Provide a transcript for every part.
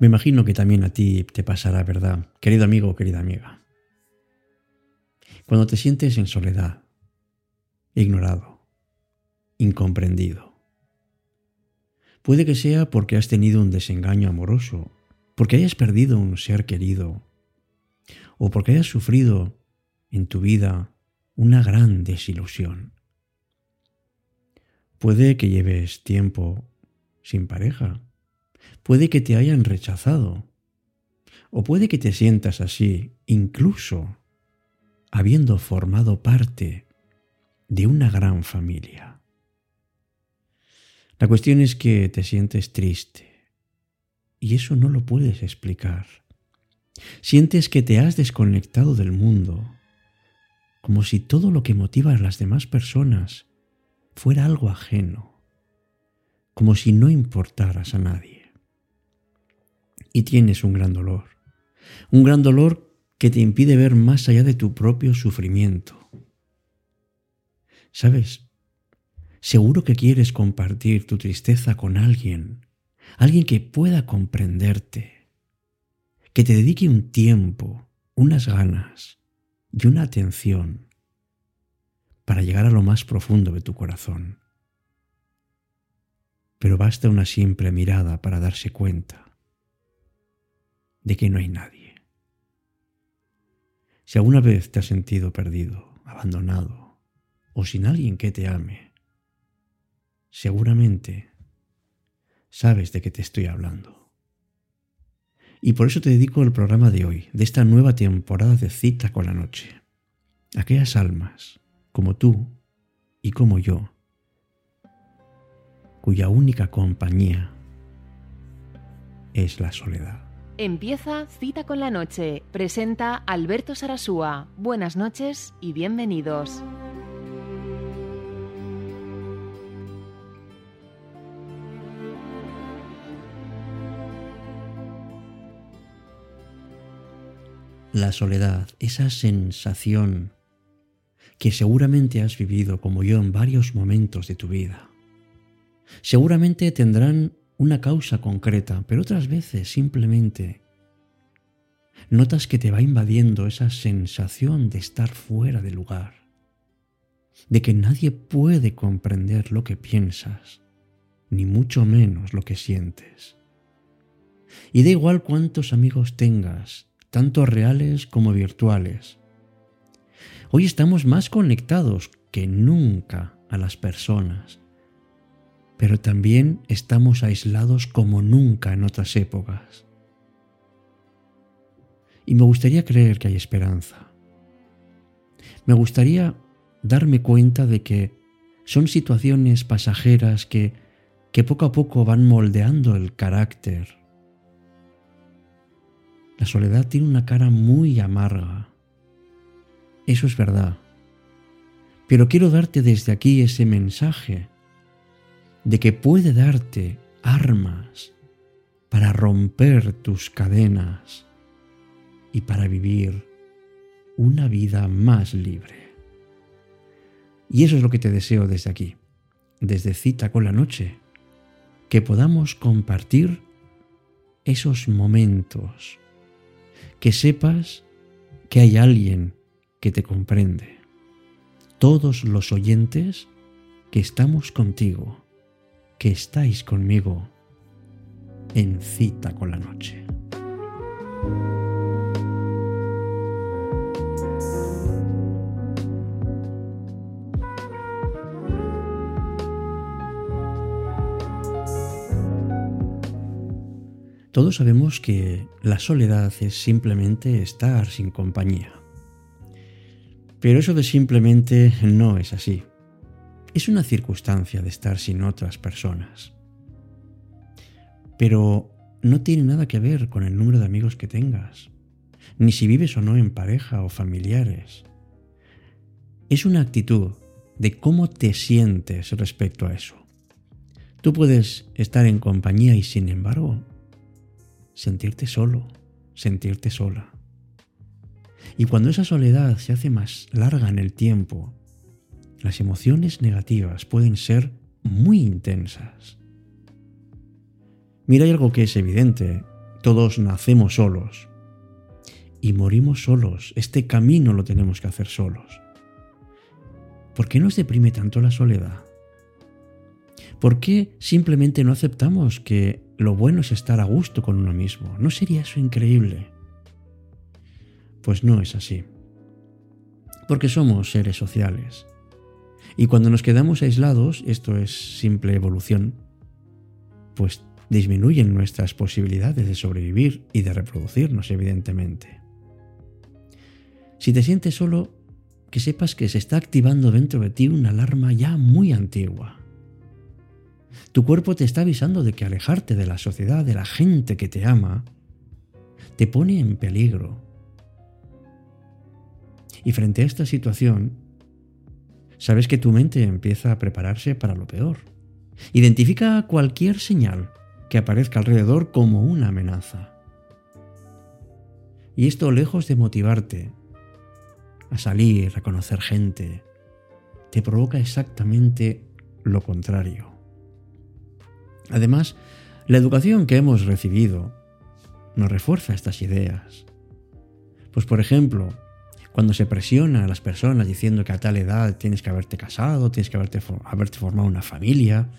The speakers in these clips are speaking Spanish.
Me imagino que también a ti te pasará, ¿verdad? Querido amigo querida amiga. Cuando te sientes en soledad, ignorado, incomprendido. Puede que sea porque has tenido un desengaño amoroso, porque hayas perdido un ser querido, o porque hayas sufrido en tu vida una gran desilusión. Puede que lleves tiempo sin pareja, puede que te hayan rechazado, o puede que te sientas así incluso habiendo formado parte de una gran familia. La cuestión es que te sientes triste y eso no lo puedes explicar. Sientes que te has desconectado del mundo, como si todo lo que motiva a las demás personas fuera algo ajeno, como si no importaras a nadie. Y tienes un gran dolor, un gran dolor que te impide ver más allá de tu propio sufrimiento ¿Sabes? Seguro que quieres compartir tu tristeza con alguien, alguien que pueda comprenderte, que te dedique un tiempo, unas ganas y una atención para llegar a lo más profundo de tu corazón. Pero basta una simple mirada para darse cuenta de que no hay nadie. Si alguna vez te has sentido perdido, abandonado, o sin alguien que te ame, seguramente sabes de qué te estoy hablando. Y por eso te dedico el programa de hoy, de esta nueva temporada de Cita con la Noche. Aquellas almas, como tú y como yo, cuya única compañía es la soledad. Empieza Cita con la Noche. Presenta Alberto Sarasúa. Buenas noches y bienvenidos. la soledad, esa sensación que seguramente has vivido como yo en varios momentos de tu vida. Seguramente tendrán una causa concreta, pero otras veces simplemente notas que te va invadiendo esa sensación de estar fuera de lugar, de que nadie puede comprender lo que piensas, ni mucho menos lo que sientes. Y da igual cuántos amigos tengas, tanto reales como virtuales. Hoy estamos más conectados que nunca a las personas, pero también estamos aislados como nunca en otras épocas. Y me gustaría creer que hay esperanza. Me gustaría darme cuenta de que son situaciones pasajeras que, que poco a poco van moldeando el carácter la soledad tiene una cara muy amarga. Eso es verdad. Pero quiero darte desde aquí ese mensaje de que puede darte armas para romper tus cadenas y para vivir una vida más libre. Y eso es lo que te deseo desde aquí, desde cita con la noche, que podamos compartir esos momentos que sepas que hay alguien que te comprende. Todos los oyentes que estamos contigo, que estáis conmigo en cita con la noche. Todos sabemos que la soledad es simplemente estar sin compañía. Pero eso de simplemente no es así. Es una circunstancia de estar sin otras personas. Pero no tiene nada que ver con el número de amigos que tengas, ni si vives o no en pareja o familiares. Es una actitud de cómo te sientes respecto a eso. Tú puedes estar en compañía y sin embargo sentirte solo, sentirte sola. Y cuando esa soledad se hace más larga en el tiempo, las emociones negativas pueden ser muy intensas. Mira, hay algo que es evidente. Todos nacemos solos y morimos solos. Este camino lo tenemos que hacer solos. ¿Por qué nos deprime tanto la soledad? ¿Por qué simplemente no aceptamos que lo bueno es estar a gusto con uno mismo? ¿No sería eso increíble? Pues no es así. Porque somos seres sociales. Y cuando nos quedamos aislados, esto es simple evolución, pues disminuyen nuestras posibilidades de sobrevivir y de reproducirnos, evidentemente. Si te sientes solo, que sepas que se está activando dentro de ti una alarma ya muy antigua. Tu cuerpo te está avisando de que alejarte de la sociedad, de la gente que te ama, te pone en peligro. Y frente a esta situación, sabes que tu mente empieza a prepararse para lo peor. Identifica cualquier señal que aparezca alrededor como una amenaza. Y esto lejos de motivarte a salir, a conocer gente, te provoca exactamente lo contrario. Además, la educación que hemos recibido nos refuerza estas ideas. Pues por ejemplo, cuando se presiona a las personas diciendo que a tal edad tienes que haberte casado, tienes que haberte, haberte formado una familia,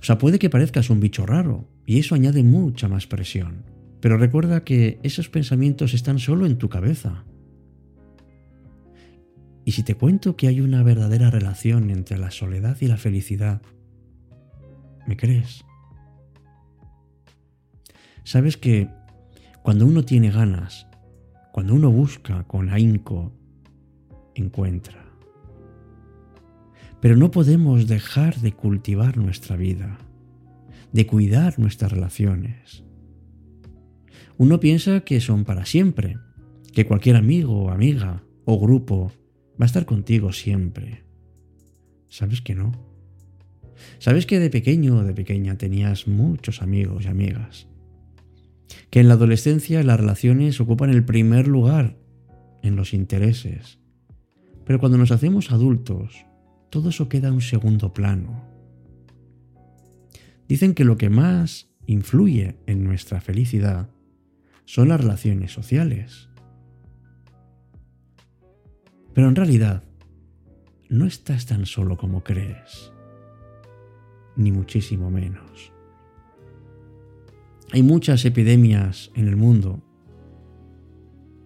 o sea, puede que parezcas un bicho raro y eso añade mucha más presión. Pero recuerda que esos pensamientos están solo en tu cabeza. Y si te cuento que hay una verdadera relación entre la soledad y la felicidad, ¿me crees? Sabes que cuando uno tiene ganas, cuando uno busca con ahínco, encuentra. Pero no podemos dejar de cultivar nuestra vida, de cuidar nuestras relaciones. Uno piensa que son para siempre, que cualquier amigo, amiga o grupo va a estar contigo siempre. ¿Sabes que no? ¿Sabes que de pequeño o de pequeña tenías muchos amigos y amigas? Que en la adolescencia las relaciones ocupan el primer lugar en los intereses. Pero cuando nos hacemos adultos, todo eso queda en un segundo plano. Dicen que lo que más influye en nuestra felicidad son las relaciones sociales. Pero en realidad, no estás tan solo como crees, ni muchísimo menos. Hay muchas epidemias en el mundo,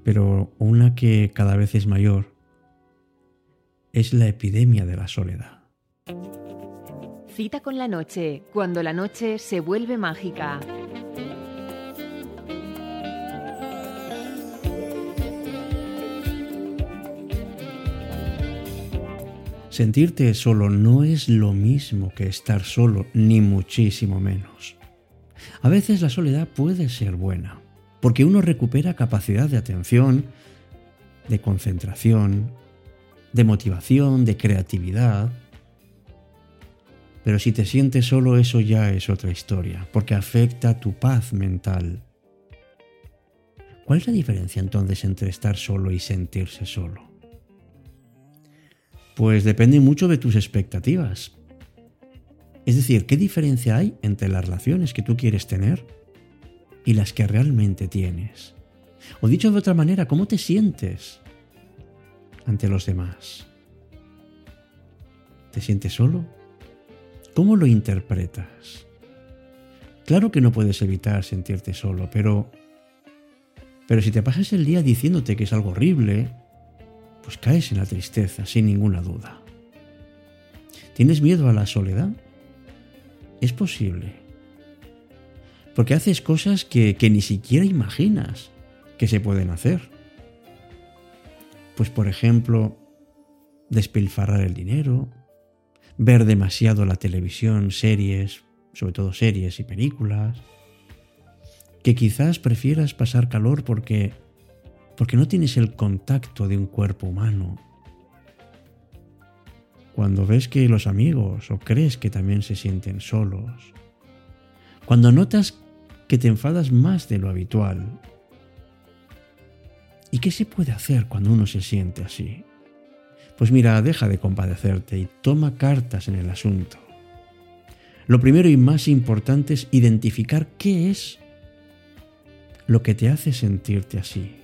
pero una que cada vez es mayor es la epidemia de la soledad. Cita con la noche, cuando la noche se vuelve mágica. Sentirte solo no es lo mismo que estar solo, ni muchísimo menos. A veces la soledad puede ser buena, porque uno recupera capacidad de atención, de concentración, de motivación, de creatividad. Pero si te sientes solo, eso ya es otra historia, porque afecta tu paz mental. ¿Cuál es la diferencia entonces entre estar solo y sentirse solo? Pues depende mucho de tus expectativas. Es decir, ¿qué diferencia hay entre las relaciones que tú quieres tener y las que realmente tienes? O dicho de otra manera, ¿cómo te sientes ante los demás? ¿Te sientes solo? ¿Cómo lo interpretas? Claro que no puedes evitar sentirte solo, pero pero si te pasas el día diciéndote que es algo horrible, pues caes en la tristeza, sin ninguna duda. ¿Tienes miedo a la soledad? Es posible. Porque haces cosas que, que ni siquiera imaginas que se pueden hacer. Pues por ejemplo, despilfarrar el dinero, ver demasiado la televisión, series, sobre todo series y películas, que quizás prefieras pasar calor porque porque no tienes el contacto de un cuerpo humano. Cuando ves que los amigos o crees que también se sienten solos. Cuando notas que te enfadas más de lo habitual ¿Y qué se puede hacer cuando uno se siente así? Pues mira, deja de compadecerte y toma cartas en el asunto. Lo primero y más importante es identificar qué es lo que te hace sentirte así.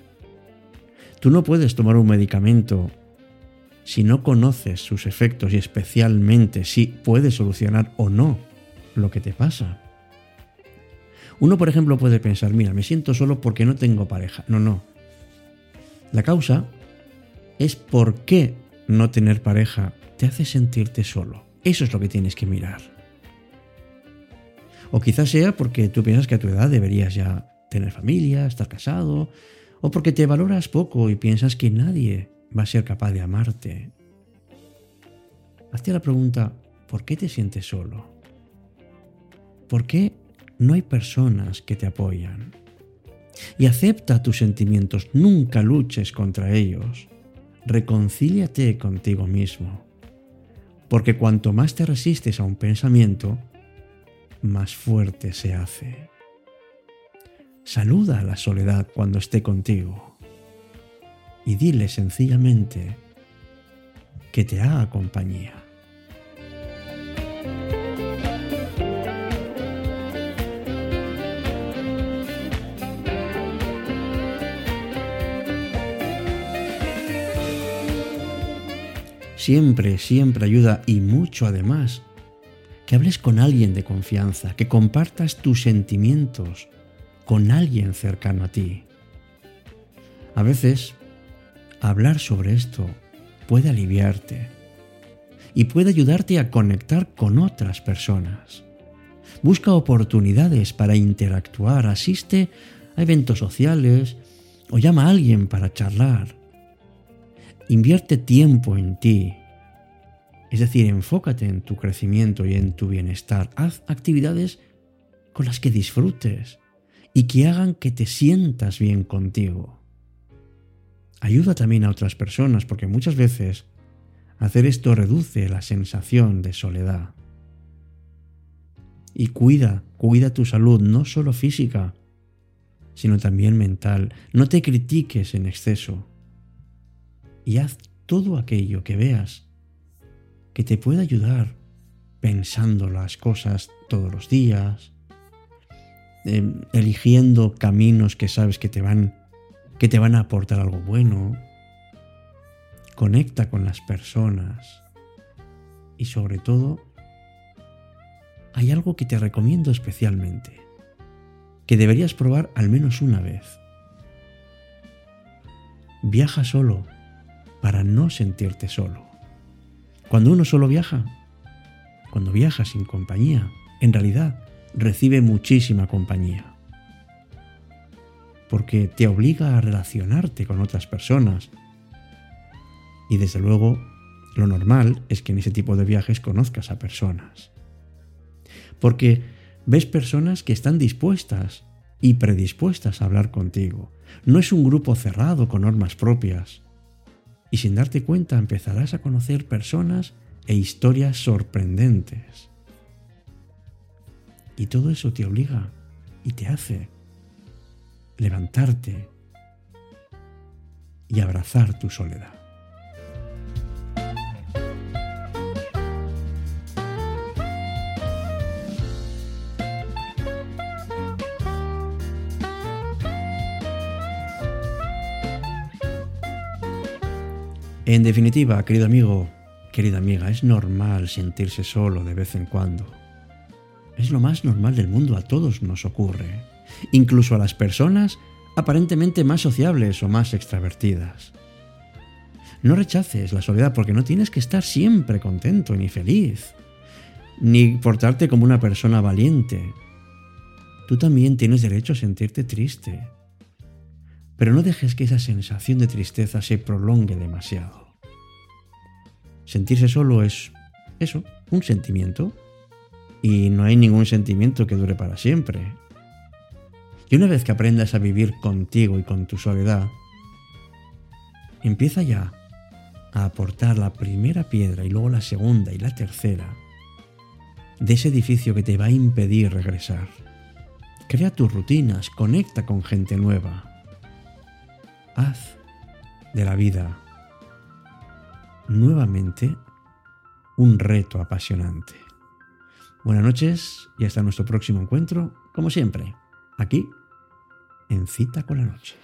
Tú no puedes tomar un medicamento si no conoces sus efectos y especialmente si puede solucionar o no lo que te pasa. Uno, por ejemplo, puede pensar, mira, me siento solo porque no tengo pareja. No, no. La causa es por qué no tener pareja te hace sentirte solo. Eso es lo que tienes que mirar. O quizás sea porque tú piensas que a tu edad deberías ya tener familia, estar casado, o porque te valoras poco y piensas que nadie va a ser capaz de amarte. Hazte la pregunta, ¿por qué te sientes solo? ¿Por qué no hay personas que te apoyan? Y acepta tus sentimientos, nunca luches contra ellos. Reconcíliate contigo mismo. Porque cuanto más te resistes a un pensamiento, más fuerte se hace. Saluda a la soledad cuando esté contigo y dile sencillamente que te haga compañía. Siempre, siempre ayuda y mucho además que hables con alguien de confianza, que compartas tus sentimientos con alguien cercano a ti. A veces hablar sobre esto puede aliviarte y puede ayudarte a conectar con otras personas. Busca oportunidades para interactuar, asiste a eventos sociales o llama a alguien para charlar. Invierte tiempo en ti. Es decir, enfócate en tu crecimiento y en tu bienestar. Haz actividades con las que disfrutes y que hagan que te sientas bien contigo. Ayuda también a otras personas porque muchas veces hacer esto reduce la sensación de soledad. Y cuida, cuida tu salud, no solo física, sino también mental. No te critiques en exceso. Y haz todo aquello que veas que te pueda ayudar pensando las cosas todos los días, em, eligiendo caminos que sabes que te van que te van a aportar algo bueno. Conecta con las personas. Y sobre todo, hay algo que te recomiendo especialmente, que deberías probar al menos una vez. Viaja solo para no sentirte solo. Cuando uno solo viaja, cuando viaja sin compañía, en realidad recibe muchísima compañía porque te obliga a relacionarte con otras personas. Y desde luego, lo normal es que en ese tipo de viajes conozcas a personas. Porque ves personas que están dispuestas y predispuestas a hablar contigo. No es un grupo cerrado con normas propias. Y sin darte cuenta empezarás a conocer personas e historias sorprendentes. Y todo eso te obliga y te hace levantarte y abrazar tu soledad. En definitiva, querido amigo, querida amiga, es normal sentirse solo de vez en cuando. Es lo más normal del mundo, a todos nos ocurre incluso a las personas aparentemente más sociables o más extravertidas. No rechaces la soledad porque no tienes que estar siempre contento ni feliz, ni portarte como una persona valiente. Tú también tienes derecho a sentirte triste, pero no dejes que esa sensación de tristeza se prolongue demasiado. Sentirse solo es eso, un sentimiento, y no hay ningún sentimiento que dure para siempre. Y una vez que aprendas a vivir contigo y con tu soledad, empieza ya a aportar la primera piedra y luego la segunda y la tercera de ese edificio que te va a impedir regresar. Crea tus rutinas, conecta con gente nueva. Haz de la vida nuevamente un reto apasionante. Buenas noches y hasta nuestro próximo encuentro, como siempre aquí en cita con la noche.